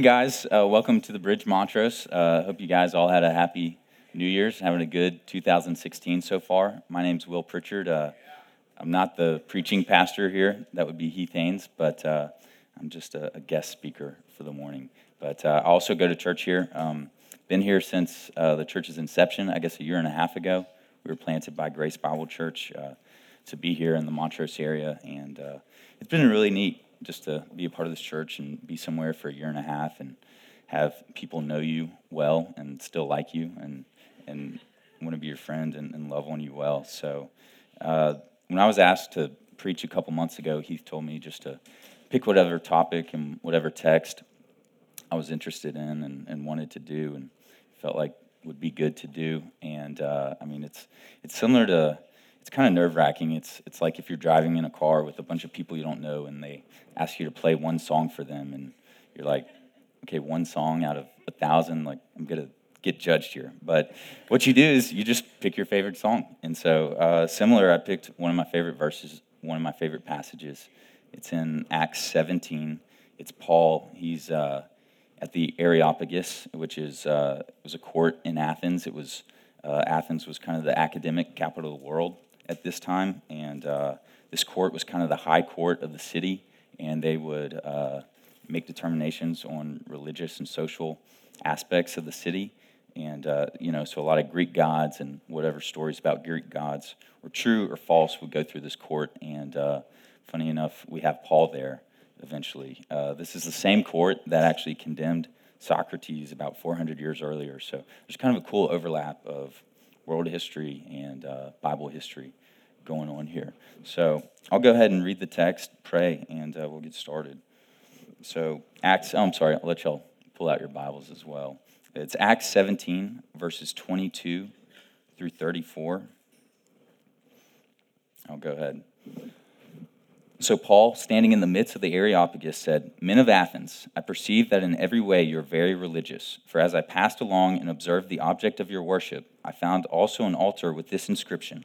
guys, uh, welcome to the Bridge Montrose. Uh, hope you guys all had a happy New Year's, having a good 2016 so far. My name's Will Pritchard. Uh, I'm not the preaching pastor here. That would be Heath Haynes, but uh, I'm just a, a, guest speaker for the morning. But uh, I also go to church here. Um, been here since uh, the church's inception, I guess a year and a half ago. We were planted by Grace Bible Church to be here in the Montrose area, and it's been a really neat just to be a part of this church and be somewhere for a year and a half and have people know you well and still like you and and want to be your friend and, and love on you well. So uh, when I was asked to preach a couple months ago, Heath told me just to pick whatever topic and whatever text I was interested in and, and wanted to do and felt like would be good to do. And uh, I mean, it's it's similar to it's kind of nerve wracking. It's it's like if you're driving in a car with a bunch of people you don't know, and they ask you to play one song for them, and you're like, okay, one song out of a thousand, like I'm gonna get judged here. But what you do is you just pick your favorite song. And so uh, similar, I picked one of my favorite verses, one of my favorite passages. It's in Acts 17. It's Paul. He's uh, at the Areopagus, which is uh, was a court in Athens. It was uh, Athens was kind of the academic capital of the world at this time, and uh, this court was kind of the high court of the city, and they would uh, make determinations on religious and social aspects of the city. And, uh, you know, so a lot of Greek gods and whatever stories about Greek gods were true or false would go through this court. And uh, funny enough, we have Paul there eventually. Uh, this is the same court that actually condemned Socrates about 400 years earlier. So there's kind of a cool overlap of world history and uh, Bible history going on here. So I'll go ahead and read the text, pray, and uh, we'll get started. So, Acts, oh, I'm sorry, I'll let y'all pull out your Bibles as well. It's Acts 17, verses 22 through 34. I'll go ahead. So Paul, standing in the midst of the Areopagus, said, Men of Athens, I perceive that in every way you are very religious. For as I passed along and observed the object of your worship, I found also an altar with this inscription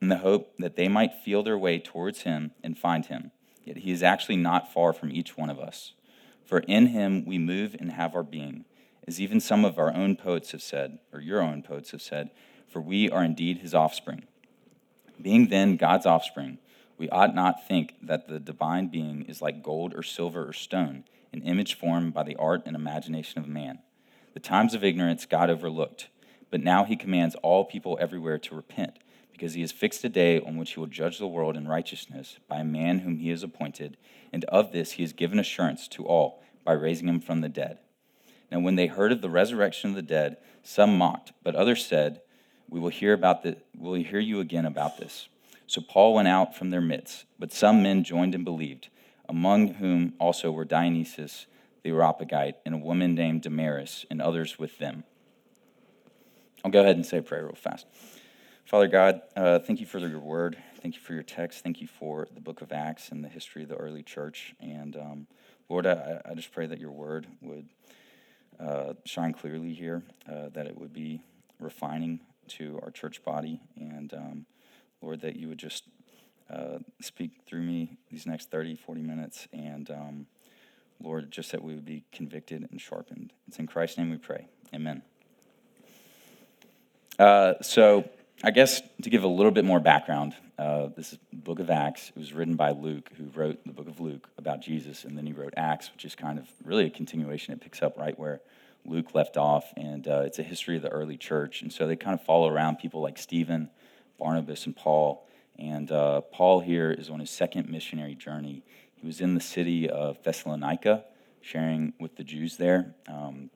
in the hope that they might feel their way towards him and find him. Yet he is actually not far from each one of us. For in him we move and have our being, as even some of our own poets have said, or your own poets have said, for we are indeed his offspring. Being then God's offspring, we ought not think that the divine being is like gold or silver or stone, an image formed by the art and imagination of man. The times of ignorance God overlooked, but now he commands all people everywhere to repent, because he has fixed a day on which he will judge the world in righteousness by a man whom he has appointed, and of this he has given assurance to all by raising him from the dead. Now, when they heard of the resurrection of the dead, some mocked, but others said, "We will hear about the, will hear you again about this." So Paul went out from their midst, but some men joined and believed, among whom also were Dionysius the Areopagite and a woman named Damaris, and others with them. I'll go ahead and say a prayer real fast. Father God, uh, thank you for your word. Thank you for your text. Thank you for the book of Acts and the history of the early church. And um, Lord, I, I, just pray that your word would uh, shine clearly here, uh, that it would be refining to our church body, and um, Lord, that you would just uh, speak through me these next 30, 40 minutes. And um, Lord, just that we would be convicted and sharpened. It's in Christ's name we pray. Amen. Uh, so, I guess to give a little bit more background, uh, this is book of Acts. It was written by Luke, who wrote the book of Luke about Jesus, and then he wrote Acts, which is kind of really a continuation. It picks up right where Luke left off, and uh, it's a history of the early church. And so they kind of follow around people like Stephen Barnabas and Paul. And uh, Paul here is on his second missionary journey. He was in the city of Thessalonica, sharing with the Jews there. Um,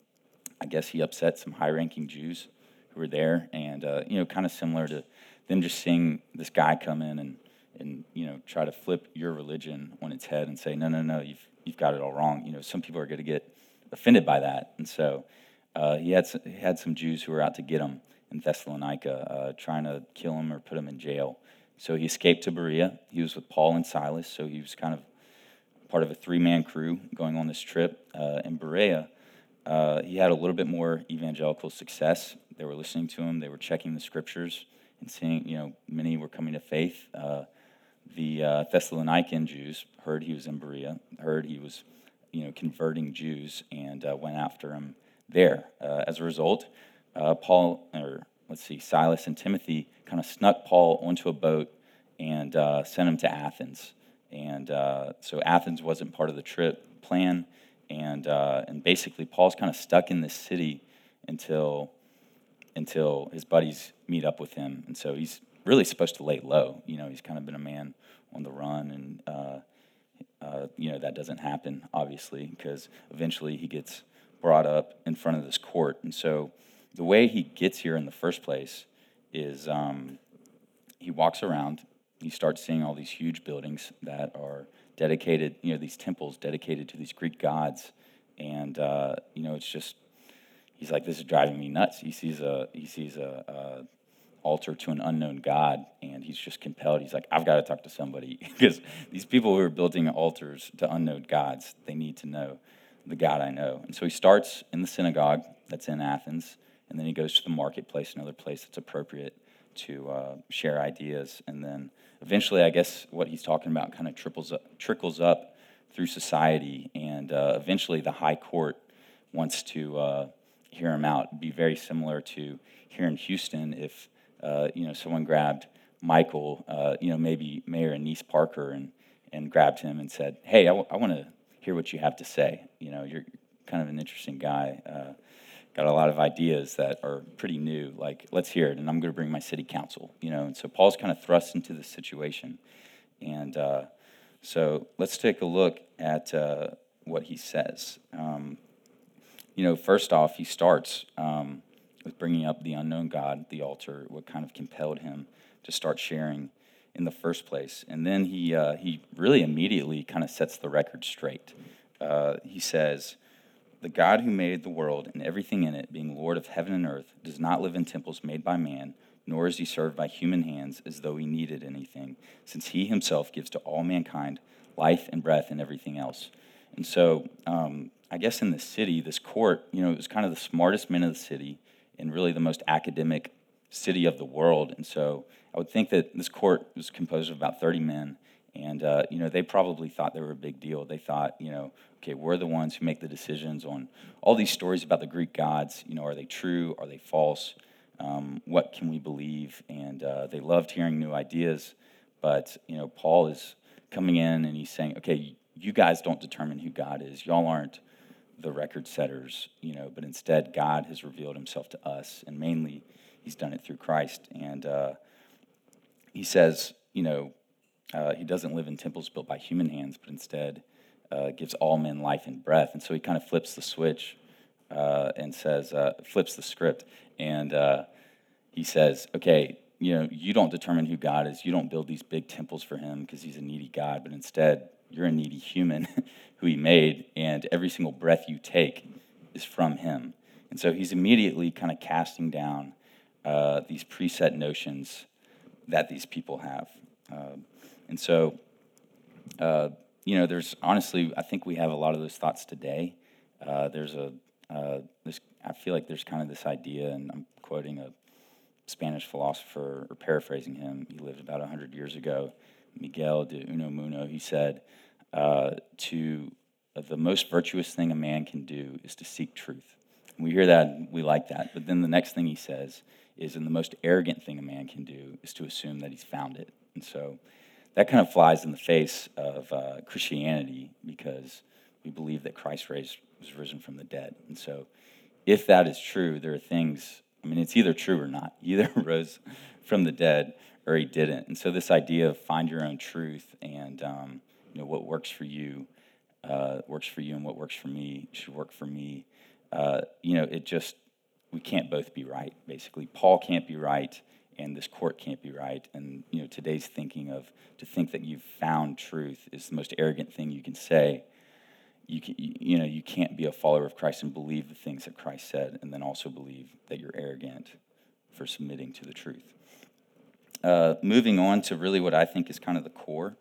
I guess he upset some high ranking Jews who were there, and, uh, you know, kind of similar to them just seeing this guy come in and, and, you know, try to flip your religion on its head and say, no, no, no, you've, you've got it all wrong. You know, some people are going to get offended by that. And so uh, he, had some, he had some Jews who were out to get him in Thessalonica, uh, trying to kill him or put him in jail. So he escaped to Berea. He was with Paul and Silas, so he was kind of part of a three man crew going on this trip. Uh, in Berea, uh, he had a little bit more evangelical success. They were listening to him, they were checking the scriptures and seeing, you know, many were coming to faith. Uh, the uh, Thessalonican Jews heard he was in Berea, heard he was, you know, converting Jews, and uh, went after him there. Uh, as a result, uh, Paul, or let's see, Silas and Timothy kind of snuck Paul onto a boat and uh, sent him to Athens. And so Athens wasn't part of the trip plan, and and basically Paul's kind of stuck in this city until until his buddies meet up with him, and so he's really supposed to lay low. You know, he's kind of been a man on the run, and uh, uh, you know that doesn't happen obviously because eventually he gets brought up in front of this court. And so the way he gets here in the first place is um, he walks around. He starts seeing all these huge buildings that are dedicated, you know, these temples dedicated to these Greek gods, and uh, you know, it's just he's like, this is driving me nuts. He sees a he sees a, a altar to an unknown God, and he's just compelled. He's like, I've got to talk to somebody because these people who are building altars to unknown gods, they need to know the God I know. And so he starts in the synagogue that's in Athens, and then he goes to the marketplace, another place that's appropriate to uh, share ideas. And then eventually, I guess what he's talking about kind of trickles up, trickles up through society, and uh, eventually the high court wants to uh, hear him out. It'd be very similar to here in Houston if uh, you know, someone grabbed Michael, uh, you know, maybe Mayor Annise Parker, and, and grabbed him and said, hey, I, w- I want to hear what you have to say. You know, you're kind of an interesting guy. Uh, got a lot of ideas that are pretty new. Like, let's hear it, and I'm going to bring my city council. You know, and so Paul's kind of thrust into the situation, and uh, so let's take a look at uh, what he says. Um, you know, first off, he starts. Um, with bringing up the unknown God, the altar, what kind of compelled him to start sharing in the first place. And then he, uh, he really immediately kind of sets the record straight. Uh, he says, The God who made the world and everything in it, being Lord of heaven and earth, does not live in temples made by man, nor is he served by human hands as though he needed anything, since he himself gives to all mankind life and breath and everything else. And so, um, I guess in the city, this court, you know, it was kind of the smartest men of the city and really the most academic city of the world. And so I would think that this court was composed of about 30 men. And, uh, you know, they probably thought they were a big deal. They thought, you know, okay, we're the ones who make the decisions on all these stories about the Greek gods. You know, are they true? Are they false? Um, what can we believe? And uh, they loved hearing new ideas. But, you know, Paul is coming in and he's saying, okay, you guys don't determine who God is. Y'all aren't the record setters, you know, but instead God has revealed himself to us, and mainly he's done it through Christ. And uh, he says, you know, uh, he doesn't live in temples built by human hands, but instead uh, gives all men life and breath. And so he kind of flips the switch uh, and says, uh, flips the script, and uh, he says, okay, you know, you don't determine who God is. You don't build these big temples for him because he's a needy God, but instead you're a needy human who he made, and every single breath you take is from him. And so he's immediately kind of casting down uh, these preset notions that these people have. Uh, and so, uh, you know, there's honestly, I think we have a lot of those thoughts today. Uh, there's a, uh, this, I feel like there's kind of this idea, and I'm quoting a Spanish philosopher or paraphrasing him. He lived about 100 years ago. Miguel de Unamuno, he said, uh, to uh, the most virtuous thing a man can do is to seek truth. And we hear that we like that. But then the next thing he says is, and the most arrogant thing a man can do is to assume that he's found it. And so that kind of flies in the face of uh, Christianity because we believe that Christ raised, was risen from the dead. And so if that is true, there are things, I mean, it's either true or not. He either rose from the dead or he didn't. And so this idea of find your own truth and um, you know what works for you uh, works for you, and what works for me should work for me. Uh, you know, it just we can't both be right. Basically, Paul can't be right, and this court can't be right. And you know, today's thinking of to think that you've found truth is the most arrogant thing you can say. you, can, you know, you can't be a follower of Christ and believe the things that Christ said and then also believe that you're arrogant for submitting to the truth. Uh, moving on to really what I think is kind of the core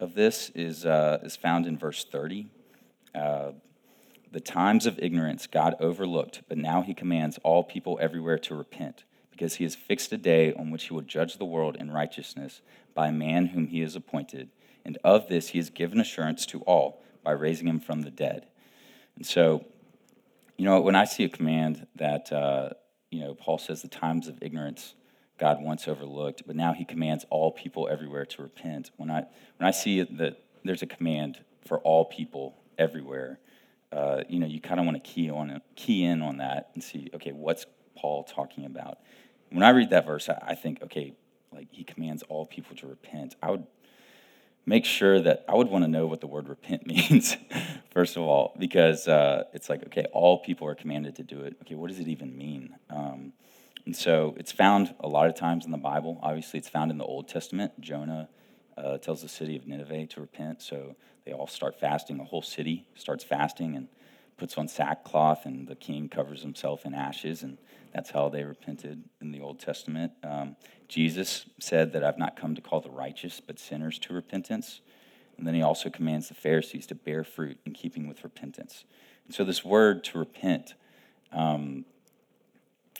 of this is, uh, is found in verse 30. Uh, the times of ignorance God overlooked, but now he commands all people everywhere to repent, because he has fixed a day on which he will judge the world in righteousness by a man whom he has appointed. And of this he has given assurance to all by raising him from the dead. And so, you know, when I see a command that, uh, you know, Paul says the times of ignorance God once overlooked, but now he commands all people everywhere to repent. When I, when I see that there's a command for all people everywhere, uh, you know, you kind of want to key on key in on that and see, okay, what's Paul talking about? When I read that verse, I, I think, okay, like he commands all people to repent. I would make sure that I would want to know what the word repent means, first of all, because uh, it's like, okay, all people are commanded to do it. Okay, what does it even mean? Um, and so it's found a lot of times in the Bible. Obviously, it's found in the Old Testament. Jonah uh, tells the city of Nineveh to repent, so they all start fasting. The whole city starts fasting and puts on sackcloth, and the king covers himself in ashes, and that's how they repented in the Old Testament. Um, Jesus said that I've not come to call the righteous, but sinners to repentance. And then he also commands the Pharisees to bear fruit in keeping with repentance. And so, this word to repent, um,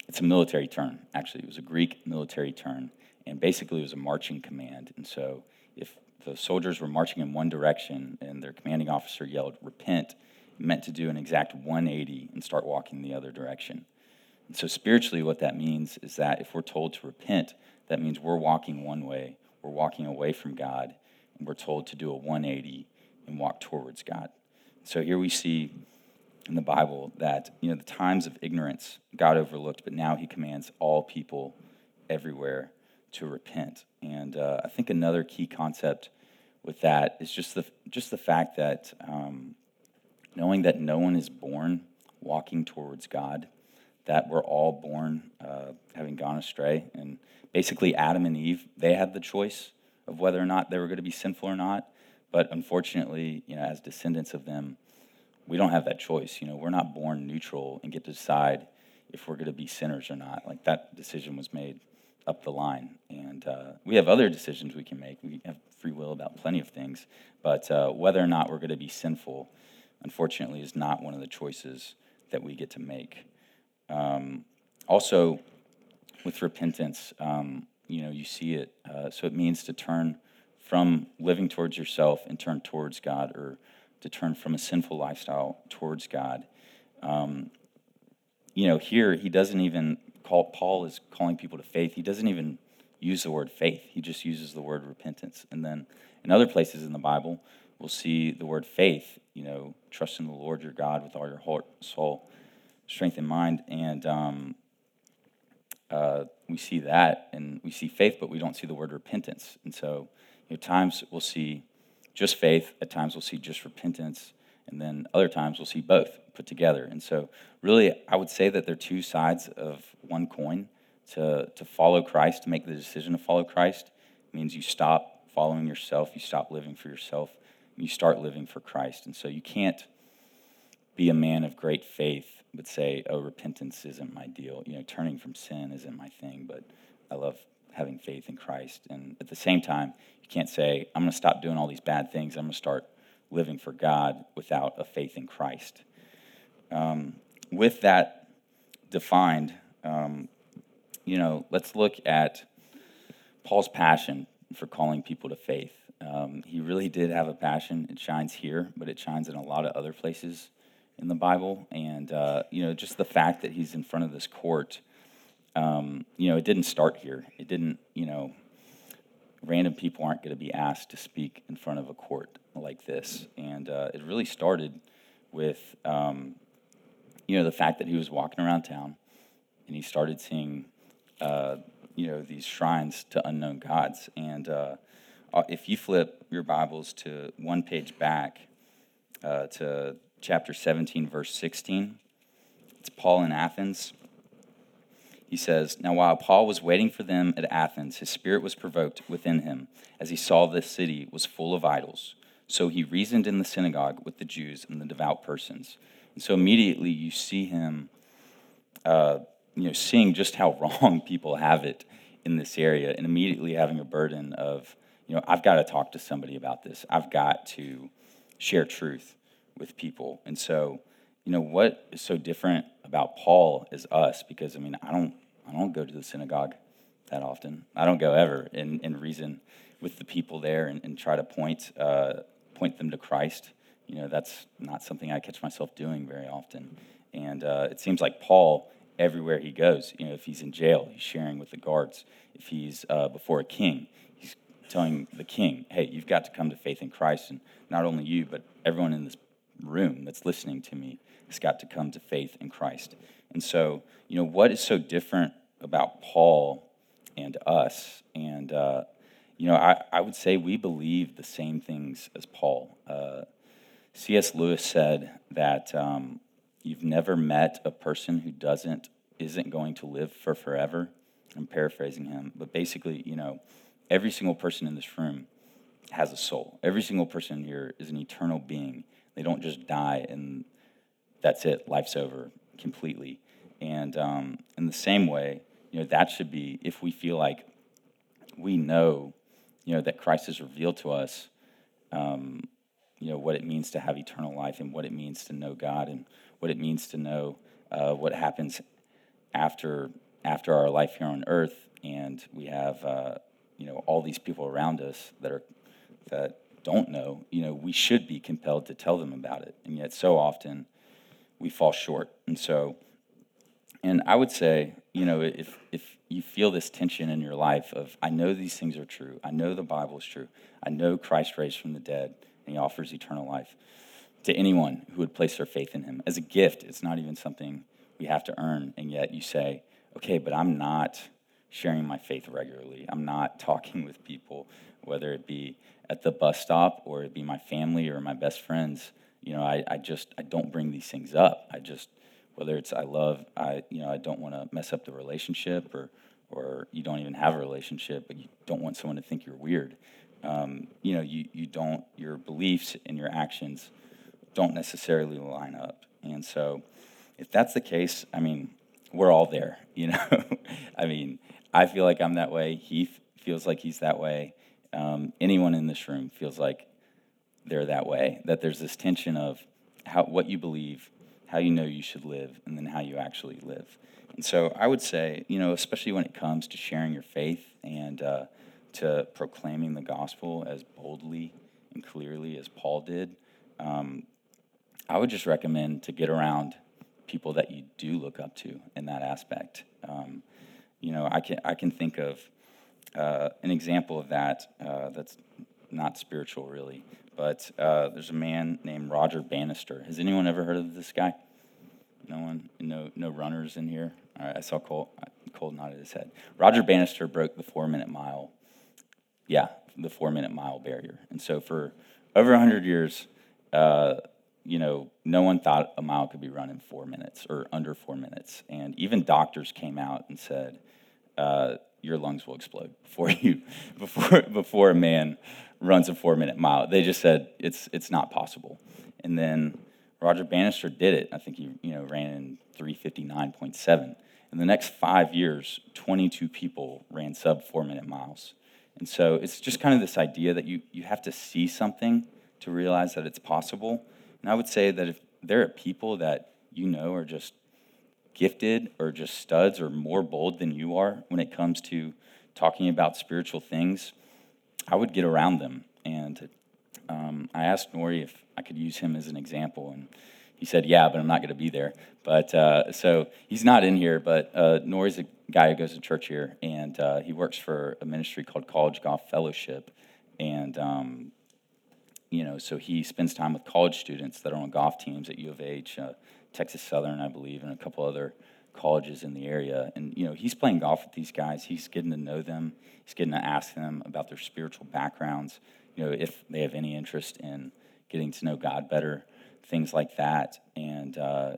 it's a military term, actually. It was a Greek military term, and basically it was a marching command. And so, if the soldiers were marching in one direction and their commanding officer yelled, repent, meant to do an exact 180 and start walking the other direction. And so, spiritually, what that means is that if we're told to repent, that means we're walking one way, we're walking away from God, and we're told to do a 180 and walk towards God. So here we see in the Bible that you know the times of ignorance God overlooked, but now He commands all people everywhere to repent. And uh, I think another key concept with that is just the just the fact that um, knowing that no one is born walking towards God, that we're all born uh, having gone astray, and basically Adam and Eve they had the choice of whether or not they were going to be sinful or not. But unfortunately, you know, as descendants of them, we don't have that choice. You know, we're not born neutral and get to decide if we're going to be sinners or not. Like that decision was made up the line, and uh, we have other decisions we can make. We have free will about plenty of things, but uh, whether or not we're going to be sinful, unfortunately, is not one of the choices that we get to make. Um, also, with repentance, um, you know, you see it. Uh, so it means to turn from living towards yourself and turn towards God, or to turn from a sinful lifestyle towards God. Um, you know, here he doesn't even call, Paul is calling people to faith. He doesn't even use the word faith, he just uses the word repentance. And then in other places in the Bible, we'll see the word faith, you know, trust in the Lord your God with all your heart, soul, strength, and mind. And um, uh, we see that, and we see faith, but we don't see the word repentance. And so, you know, times we'll see just faith. At times we'll see just repentance. And then other times we'll see both put together. And so, really, I would say that they're two sides of one coin. To, to follow Christ, to make the decision to follow Christ, means you stop following yourself, you stop living for yourself, you start living for Christ. And so, you can't be a man of great faith but say, oh, repentance isn't my deal. You know, turning from sin isn't my thing, but I love having faith in Christ. And at the same time, you can't say, I'm going to stop doing all these bad things. I'm going to start living for God without a faith in Christ. Um, with that defined, um, you know, let's look at Paul's passion for calling people to faith. Um, he really did have a passion. It shines here, but it shines in a lot of other places in the Bible. And, uh, you know, just the fact that he's in front of this court um, you know, it didn't start here. It didn't, you know, random people aren't going to be asked to speak in front of a court like this. And uh, it really started with, um, you know, the fact that he was walking around town and he started seeing, uh, you know, these shrines to unknown gods. And uh, uh if you flip your Bibles to one page back uh, to chapter 17, verse 16, it's Paul in Athens he says, Now while Paul was waiting for them at Athens, his spirit was provoked within him as he saw this city was full of idols. So he reasoned in the synagogue with the Jews and the devout persons. And so immediately you see him, uh, you know, seeing just how wrong people have it in this area, and immediately having a burden of, you know, I've got to talk to somebody about this. I've got to share truth with people. And so, you know, what is so different about Paul is us? Because I mean, I don't, I don't go to the synagogue that often. I don't go ever and, and reason with the people there and, and try to point, uh, point them to Christ. You know, that's not something I catch myself doing very often. And uh, it seems like Paul, everywhere he goes, you know, if he's in jail, he's sharing with the guards. If he's uh, before a king, he's telling the king, hey, you've got to come to faith in Christ. And not only you, but everyone in this room that's listening to me has got to come to faith in Christ. And so, you know, what is so different about Paul and us? And, uh, you know, I, I would say we believe the same things as Paul. Uh, C.S. Lewis said that um, you've never met a person who doesn't isn't going to live for forever. I'm paraphrasing him, but basically, you know, every single person in this room has a soul. Every single person here is an eternal being. They don't just die and that's it. Life's over completely. And um, in the same way, you know, that should be if we feel like we know, you know, that Christ has revealed to us, um, you know, what it means to have eternal life and what it means to know God and what it means to know uh, what happens after after our life here on earth, and we have uh, you know all these people around us that are that don't know. You know, we should be compelled to tell them about it, and yet so often we fall short. And so, and I would say, you know, if if you feel this tension in your life of I know these things are true, I know the Bible is true, I know Christ raised from the dead and He offers eternal life to anyone who would place their faith in Him as a gift. It's not even something we have to earn, and yet you say, okay, but I'm not sharing my faith regularly. I'm not talking with people, whether it be at the bus stop or it be my family or my best friends. You know, I, I just I don't bring these things up. I just whether it's I love I you know I don't want to mess up the relationship or or you don't even have a relationship, but you don't want someone to think you're weird. Um, you know, you, you don't your beliefs and your actions don't necessarily line up. And so, if that's the case, I mean, we're all there, you know. I mean, I feel like I'm that way. He f- feels like he's that way. Um, anyone in this room feels like they're that way. That there's this tension of how what you believe, how you know you should live, and then how you actually live. And so, I would say, you know, especially when it comes to sharing your faith and uh, to proclaiming the gospel as boldly and clearly as Paul did, um, I would just recommend to get around people that you do look up to in that aspect. Um, you know, I can I can think of uh, an example of that uh, that's not spiritual really, but uh, there's a man named Roger Bannister. Has anyone ever heard of this guy? No one, no no runners in here. All right, I saw Cole. Cole nodded his head. Roger Bannister broke the four minute mile. Yeah, the four minute mile barrier, and so for over hundred years. Uh, you know, no one thought a mile could be run in four minutes or under four minutes. And even doctors came out and said, uh, your lungs will explode before you, before, before a man runs a four minute mile. They just said it's, it's not possible. And then Roger Bannister did it. I think he, you know, ran in 359.7. In the next five years, 22 people ran sub four minute miles. And so it's just kind of this idea that you, you have to see something to realize that it's possible. And I would say that if there are people that you know are just gifted or just studs or more bold than you are when it comes to talking about spiritual things, I would get around them. And um, I asked Nori if I could use him as an example, and he said, "Yeah, but I'm not going to be there." But uh, so he's not in here. But uh, Nori's a guy who goes to church here, and uh, he works for a ministry called College Golf Fellowship, and um, you know, so he spends time with college students that are on golf teams at U of H, uh, Texas Southern, I believe, and a couple other colleges in the area. And you know, he's playing golf with these guys. He's getting to know them. He's getting to ask them about their spiritual backgrounds. You know, if they have any interest in getting to know God better, things like that. And uh,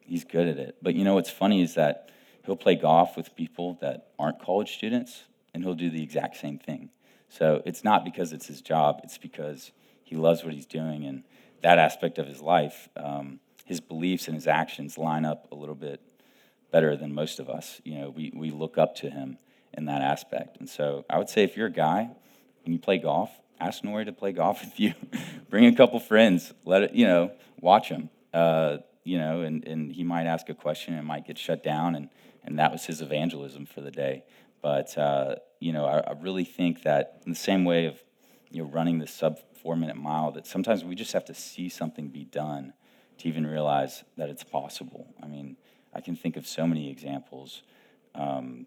he's good at it. But you know, what's funny is that he'll play golf with people that aren't college students, and he'll do the exact same thing. So it's not because it's his job. It's because he loves what he's doing, and that aspect of his life, um, his beliefs and his actions line up a little bit better than most of us. You know, we, we look up to him in that aspect. And so I would say if you're a guy and you play golf, ask Nori to play golf with you. Bring a couple friends. Let it, you know, watch him. Uh, you know, and, and he might ask a question and might get shut down, and, and that was his evangelism for the day. But, uh, you know, I, I really think that in the same way of, you know, running the sub four minute mile, that sometimes we just have to see something be done to even realize that it's possible. I mean, I can think of so many examples. Um,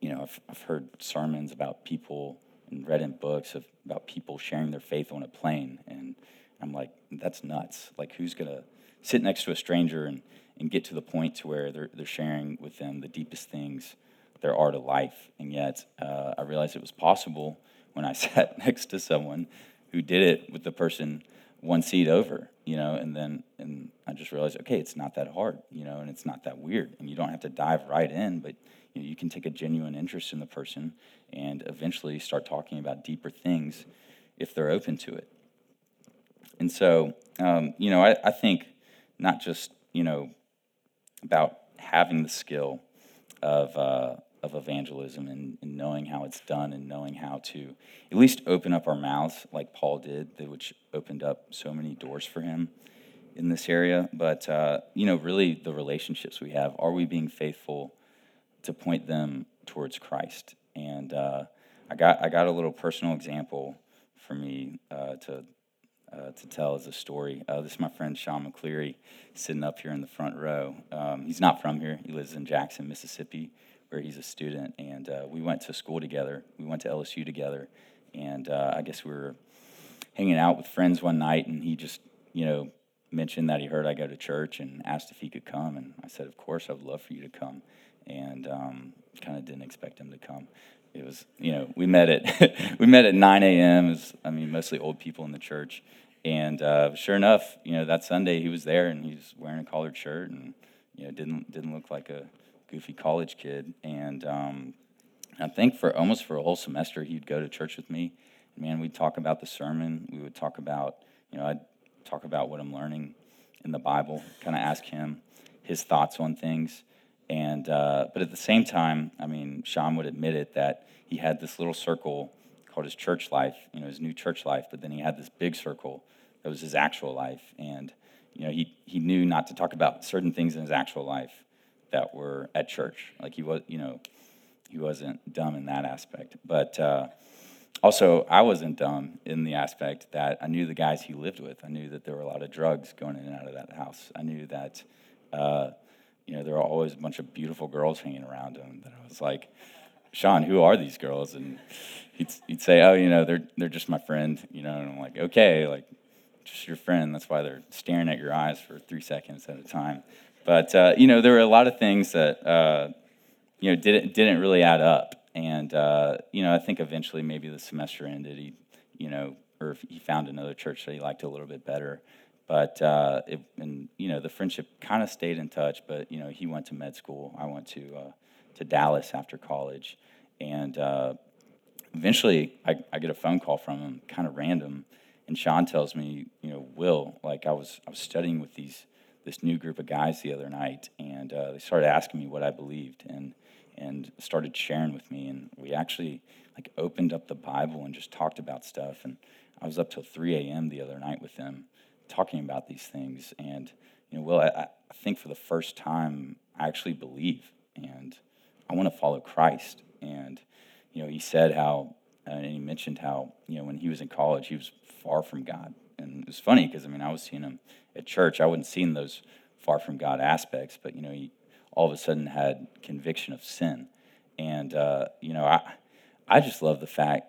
you know, I've, I've heard sermons about people and read in books of, about people sharing their faith on a plane. And I'm like, that's nuts. Like, who's going to sit next to a stranger and, and get to the point to where they're, they're sharing with them the deepest things there are to life? And yet, uh, I realized it was possible when I sat next to someone who did it with the person one seat over, you know, and then and I just realized, okay, it's not that hard, you know, and it's not that weird, and you don't have to dive right in, but you, know, you can take a genuine interest in the person and eventually start talking about deeper things if they're open to it. And so, um, you know, I, I think not just you know about having the skill of uh, of evangelism and, and, knowing how it's done and knowing how to at least open up our mouths like Paul did, which opened up so many doors for him in this area. But, uh, you know, really the relationships we have are we being faithful to point them towards Christ? And uh, I, got, I got a little personal example for me uh, to. Uh, to tell as a story. Uh, this is my friend Sean McCleary sitting up here in the front row. Um, he's not from here. He lives in Jackson, Mississippi where he's a student, and uh, we went to school together. We went to LSU together, and uh, I guess we were hanging out with friends one night, and he just, you know, mentioned that he heard I go to church and asked if he could come, and I said, of course, I'd love for you to come, and um, kind of didn't expect him to come. It was, you know, we met at we met at 9 a.m. It I mean, mostly old people in the church, and uh, sure enough, you know, that Sunday he was there, and he was wearing a collared shirt, and you know, didn't didn't look like a goofy college kid, and um, I think for almost for a whole semester he'd go to church with me. Man, we'd talk about the sermon. We would talk about, you know, I'd talk about what I'm learning in the Bible, kind of ask him his thoughts on things. And uh, but at the same time, I mean, Sean would admit it that he had this little circle called his church life, you know, his new church life. But then he had this big circle that was his actual life, and you know, he he knew not to talk about certain things in his actual life that were at church. Like he was, you know, he wasn't dumb in that aspect. But uh, also, I wasn't dumb in the aspect that I knew the guys he lived with. I knew that there were a lot of drugs going in and out of that house. I knew that, uh, you know, there were always a bunch of beautiful girls hanging around him. That I was like, Sean, who are these girls? And he'd, he'd say, oh, you know, they're they're just my friend. You know, and I'm like, okay, like just your friend. That's why they're staring at your eyes for three seconds at a time. But uh, you know, there were a lot of things that uh, you know didn't didn't really add up, and uh, you know, I think eventually maybe the semester ended. He, you know, or he found another church that he liked a little bit better. But uh, it, and you know, the friendship kind of stayed in touch. But you know, he went to med school. I went to uh, to Dallas after college, and uh, eventually I, I get a phone call from him, kind of random. And Sean tells me, you know, Will, like I was I was studying with these this new group of guys the other night, and uh, they started asking me what I believed, and and started sharing with me, and we actually like opened up the Bible and just talked about stuff, and I was up till 3 a.m. the other night with them, talking about these things, and you know, well, I, I think for the first time I actually believe, and I want to follow Christ, and you know, he said how, and he mentioned how you know when he was in college he was far from God, and it was funny because I mean I was seeing him at church. I wasn't seeing those far from God aspects, but you know he all of a sudden had conviction of sin, and uh, you know I I just love the fact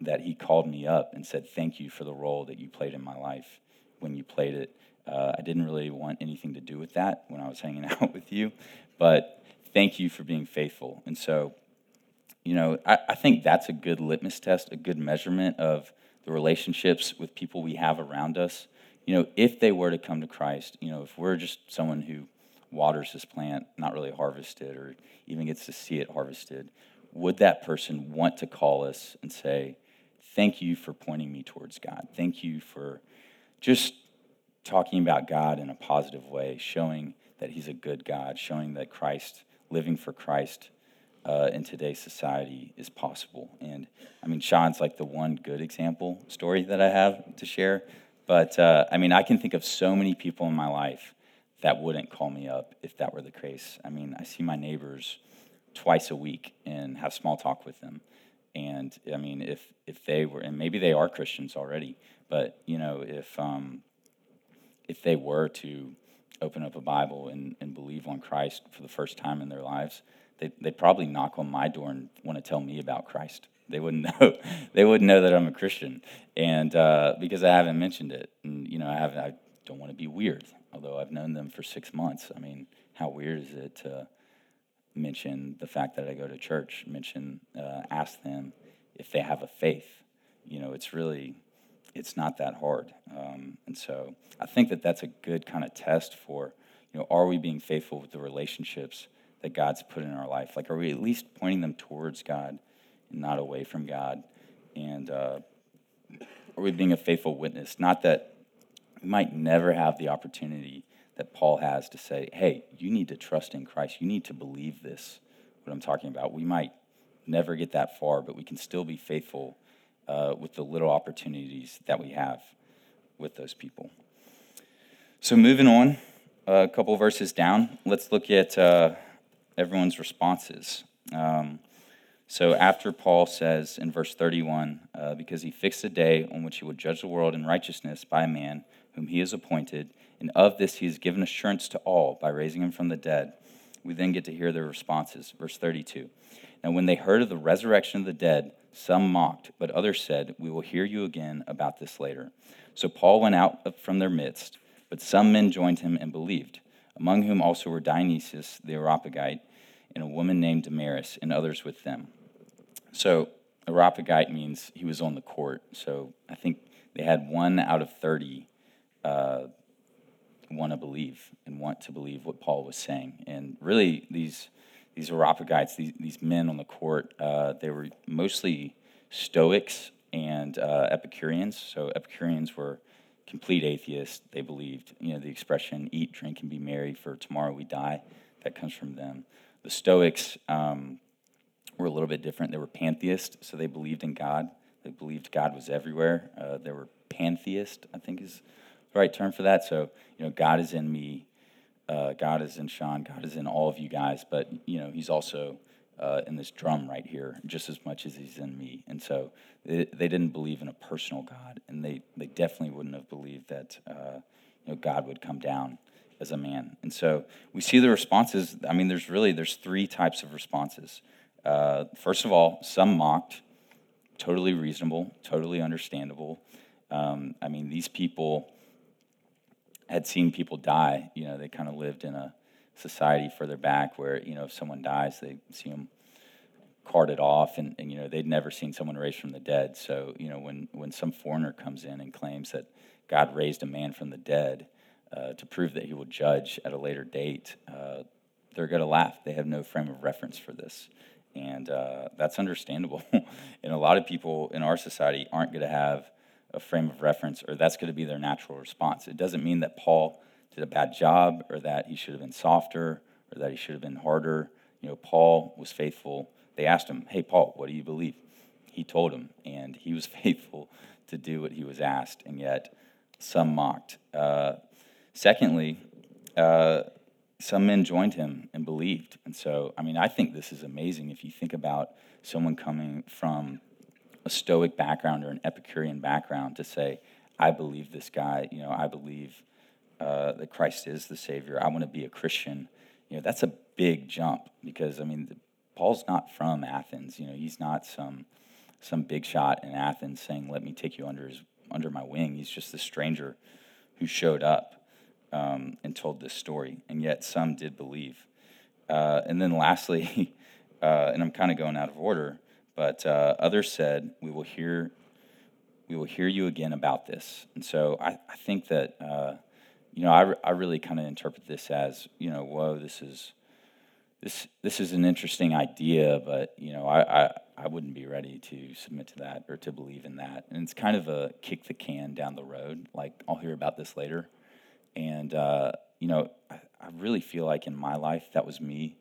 that he called me up and said thank you for the role that you played in my life when you played it. Uh, I didn't really want anything to do with that when I was hanging out with you, but thank you for being faithful. And so, you know, I, I think that's a good litmus test, a good measurement of the relationships with people we have around us, you know, if they were to come to Christ, you know, if we're just someone who waters this plant, not really harvested or even gets to see it harvested, would that person want to call us and say, thank you for pointing me towards God. Thank you for just talking about God in a positive way, showing that He's a good God, showing that Christ, living for Christ uh, in today's society is possible. And I mean, Sean's like the one good example story that I have to share. But uh, I mean, I can think of so many people in my life that wouldn't call me up if that were the case. I mean, I see my neighbors twice a week and have small talk with them. And I mean, if if they were, and maybe they are Christians already, but you know, if um, if they were to open up a Bible and, and believe on Christ for the first time in their lives, they they probably knock on my door and want to tell me about Christ. They wouldn't know. they wouldn't know that I'm a Christian, and uh, because I haven't mentioned it, and you know, I have I don't want to be weird. Although I've known them for six months, I mean, how weird is it to mention the fact that I go to church, mention, uh, ask them if they have a faith. You know, it's really, it's not that hard. Um, and so I think that that's a good kind of test for, you know, are we being faithful with the relationships that God's put in our life? Like, are we at least pointing them towards God and not away from God? And uh, are we being a faithful witness? Not that we might never have the opportunity that Paul has to say, hey, you need to trust in Christ. You need to believe this, what I'm talking about. We might never get that far, but we can still be faithful uh, with the little opportunities that we have with those people. So, moving on, a couple verses down, let's look at uh, everyone's responses. Um, so, after Paul says in verse 31, uh, because he fixed a day on which he would judge the world in righteousness by a man whom he has appointed, and of this he has given assurance to all by raising him from the dead. We then get to hear their responses. Verse 32. Now, when they heard of the resurrection of the dead, some mocked, but others said, We will hear you again about this later. So Paul went out from their midst, but some men joined him and believed, among whom also were Dionysius the Areopagite and a woman named Damaris, and others with them. So, Areopagite means he was on the court. So, I think they had one out of 30 uh, want to believe and want to believe what Paul was saying. And really, these these Areopagites, these, these men on the court, uh, they were mostly Stoics and uh, Epicureans. So Epicureans were complete atheists. They believed, you know, the expression "eat, drink, and be merry, for tomorrow we die." That comes from them. The Stoics um, were a little bit different. They were pantheists, so they believed in God. They believed God was everywhere. Uh, they were pantheist, I think is the right term for that. So, you know, God is in me, uh, God is in Sean, God is in all of you guys, but, you know, He's also uh, in this drum right here just as much as He's in me. And so they, they didn't believe in a personal God, and they, they definitely wouldn't have believed that, uh, you know, God would come down as a man. And so we see the responses. I mean, there's really, there's three types of responses. Uh, first of all, some mocked, totally reasonable, totally understandable. Um, I mean, these people had seen people die. You know, they kind of lived in a society further back where, you know, if someone dies, they see them carted off and, and, you know, they'd never seen someone raised from the dead. So, you know, when, when some foreigner comes in and claims that God raised a man from the dead uh, to prove that he will judge at a later date, uh, they're going to laugh. They have no frame of reference for this. And uh, that's understandable. and a lot of people in our society aren't going to have a frame of reference or that's going to be their natural response. It doesn't mean that Paul did a bad job or that he should have been softer or that he should have been harder. You know, Paul was faithful. They asked him, Hey, Paul, what do you believe? He told him, and he was faithful to do what he was asked, and yet some mocked. Uh, secondly, uh, some men joined him and believed. And so, I mean, I think this is amazing if you think about someone coming from a Stoic background or an Epicurean background to say, I believe this guy, you know, I believe uh, that Christ is the Savior. I want to be a Christian. You know, that's a big jump because, I mean, Paul's not from Athens. You know, he's not some some big shot in Athens saying, "Let me take you under his under my wing." He's just a stranger who showed up um, and told this story, and yet some did believe. Uh, and then lastly, uh, and I'm kind of going out of order, but uh, others said, "We will hear, we will hear you again about this." And so I, I think that uh, you know I, I really kind of interpret this as you know, whoa, this is this this is an interesting idea, but you know, I, I, I wouldn't be ready to submit to that or to believe in that. And it's kind of a kick the can down the road. Like I'll hear about this later, and uh, you know, I, I really feel like in my life that was me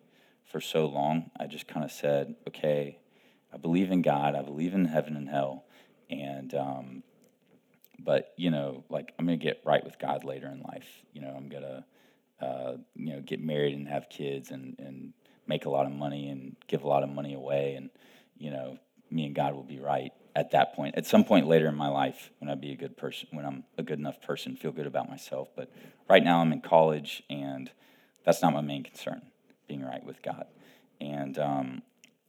for so long. I just kind of said, okay, I believe in God, I believe in heaven and hell, and um, but you know, like I'm gonna get right with God later in life. You know, I'm gonna uh, you know, get married and have kids and, and make a lot of money and give a lot of money away. And, you know, me and God will be right at that point. At some point later in my life, when I be a good person, when I'm a good enough person, feel good about myself. But right now I'm in college and that's not my main concern, being right with God. And, um,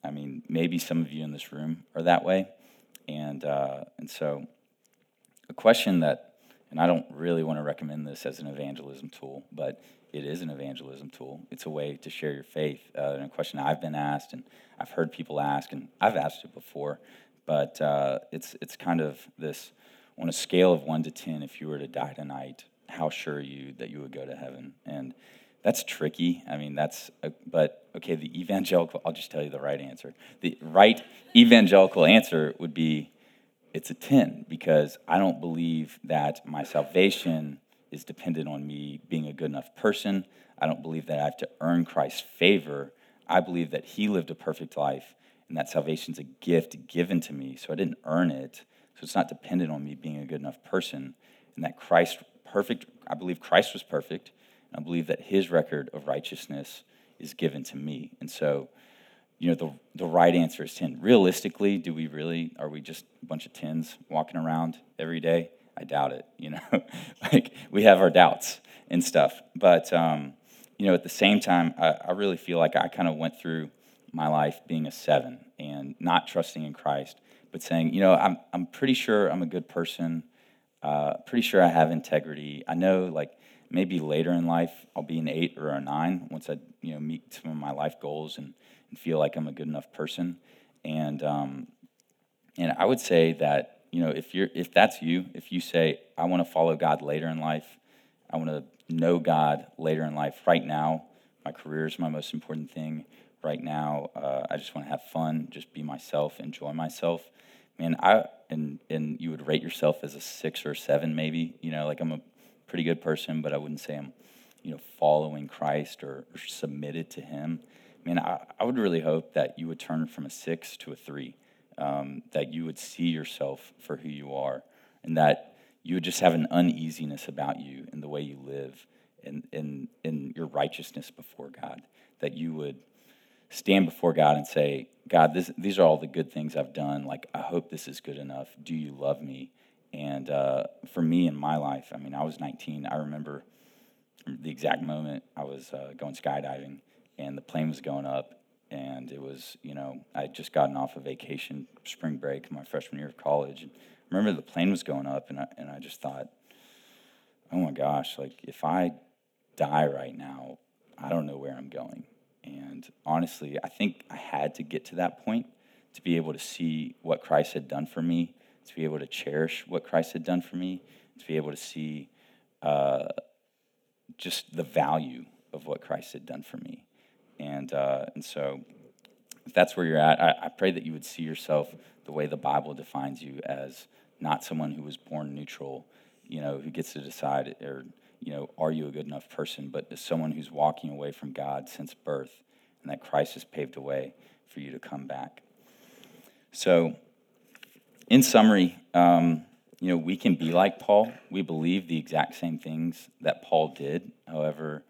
I mean, maybe some of you in this room are that way. And, uh, and so a question that, and I don't really want to recommend this as an evangelism tool, but it is an evangelism tool. It's a way to share your faith. Uh, and a question I've been asked, and I've heard people ask, and I've asked it before, but uh, it's it's kind of this on a scale of one to ten. If you were to die tonight, how sure are you that you would go to heaven? And that's tricky. I mean, that's a, but okay. The evangelical. I'll just tell you the right answer. The right evangelical answer would be, it's a ten because I don't believe that my salvation is dependent on me being a good enough person. I don't believe that I have to earn Christ's favor. I believe that He lived a perfect life and that salvation's a gift given to me. So I didn't earn it. So it's not dependent on me being a good enough person. And that Christ, perfect, I believe Christ was perfect. And I believe that His record of righteousness is given to me. And so, you know, the, the right answer is 10. Realistically, do we really, are we just a bunch of tens walking around every day? I doubt it. You know, like we have our doubts and stuff. But um, you know, at the same time, I, I really feel like I kind of went through my life being a seven and not trusting in Christ, but saying, you know, I'm I'm pretty sure I'm a good person. Uh, pretty sure I have integrity. I know, like maybe later in life I'll be an eight or a nine once I you know meet some of my life goals and, and feel like I'm a good enough person. And um, and I would say that you know, if you're if that's you, if you say, I want to follow God later in life, I want to know God later in life. Right now, my career is my most important thing. Right now, uh, I just want to have fun, just be myself, enjoy myself. Man, I and and you would rate yourself as a six or seven, maybe. You know, like I'm a pretty good person, but I wouldn't say I'm, you know, following Christ or, or submitted to Him. Man, I, I would really hope that you would turn from a six to a three um, that you would see yourself for who you are, and that you would just have an uneasiness about you in the way you live and in, in your righteousness before God. That you would stand before God and say, God, this, these are all the good things I've done. Like, I hope this is good enough. Do you love me? And uh, for me in my life, I mean, I was 19. I remember the exact moment I was uh, going skydiving and the plane was going up and it was you know I had just gotten off a vacation, spring break, my freshman year of college. And I remember the plane was going up, and I, and I just thought, oh my gosh, like if I die right now, I don't know where I'm going. And honestly, I think I had to get to that point to be able to see what Christ had done for me, to be able to cherish what Christ had done for me, to be able to see uh, just the value of what Christ had done for me. And, uh, and so, if that's where you're at, I, I pray that you would see yourself the way the Bible defines you as not someone who was born neutral, you know, who gets to decide, or, you know, are you a good enough person, but as someone who's walking away from God since birth, and that Christ has paved a way for you to come back. So, in summary, um, you know, we can be like Paul. We believe the exact same things that Paul did. However,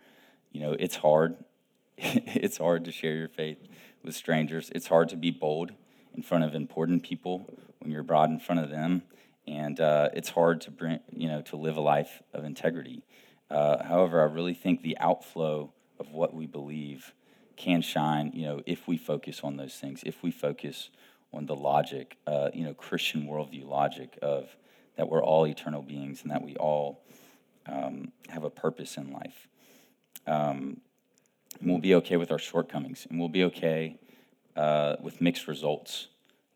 you know, it's hard. it's hard to share your faith with strangers. It's hard to be bold in front of important people when you're broad in front of them, and uh, it's hard to bring, you know, to live a life of integrity. Uh, however, I really think the outflow of what we believe can shine, you know, if we focus on those things, if we focus on the logic, uh, you know, Christian worldview logic of that we're all eternal beings and that we all um, have a purpose in life. Um, and we'll be okay with our shortcomings, and we'll be okay uh, with mixed results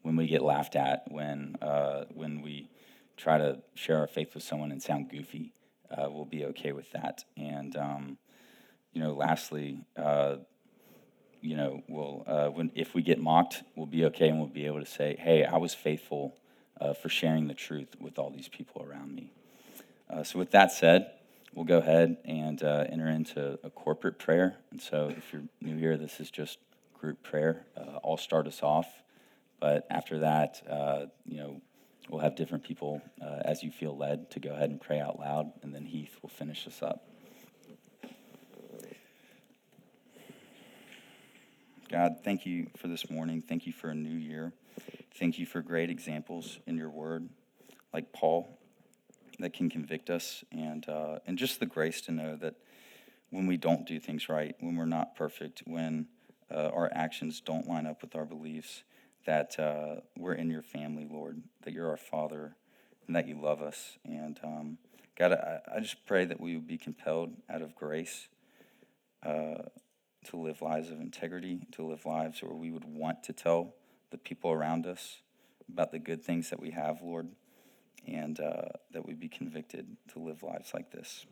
when we get laughed at, when uh, when we try to share our faith with someone and sound goofy. Uh, we'll be okay with that. And um, you know, lastly, uh, you know, we'll, uh, when, if we get mocked, we'll be okay and we'll be able to say, hey, I was faithful uh, for sharing the truth with all these people around me. Uh, so, with that said, we'll go ahead and uh, enter into a corporate prayer. And so, if you're new here, this is just group prayer. I'll start us off, but after that, you know, we'll have different people uh, as you feel led to go ahead and pray out loud, and then Heath will finish us up. God, thank you for this morning. Thank you for a new year. Thank you for great examples in your word, like Paul, that can convict us, and, uh, and just the grace to know that when we don't do things right, when we're not perfect, when uh, our actions don't line up with our beliefs, that uh, we're in your family, Lord, that you're our Father, and that you love us. And um, God, I, I, just pray that we would be compelled out of grace uh, to live lives of integrity, to live lives where we would want to tell the people around us about the good things that we have, Lord, and uh, that we'd be convicted to live lives like this.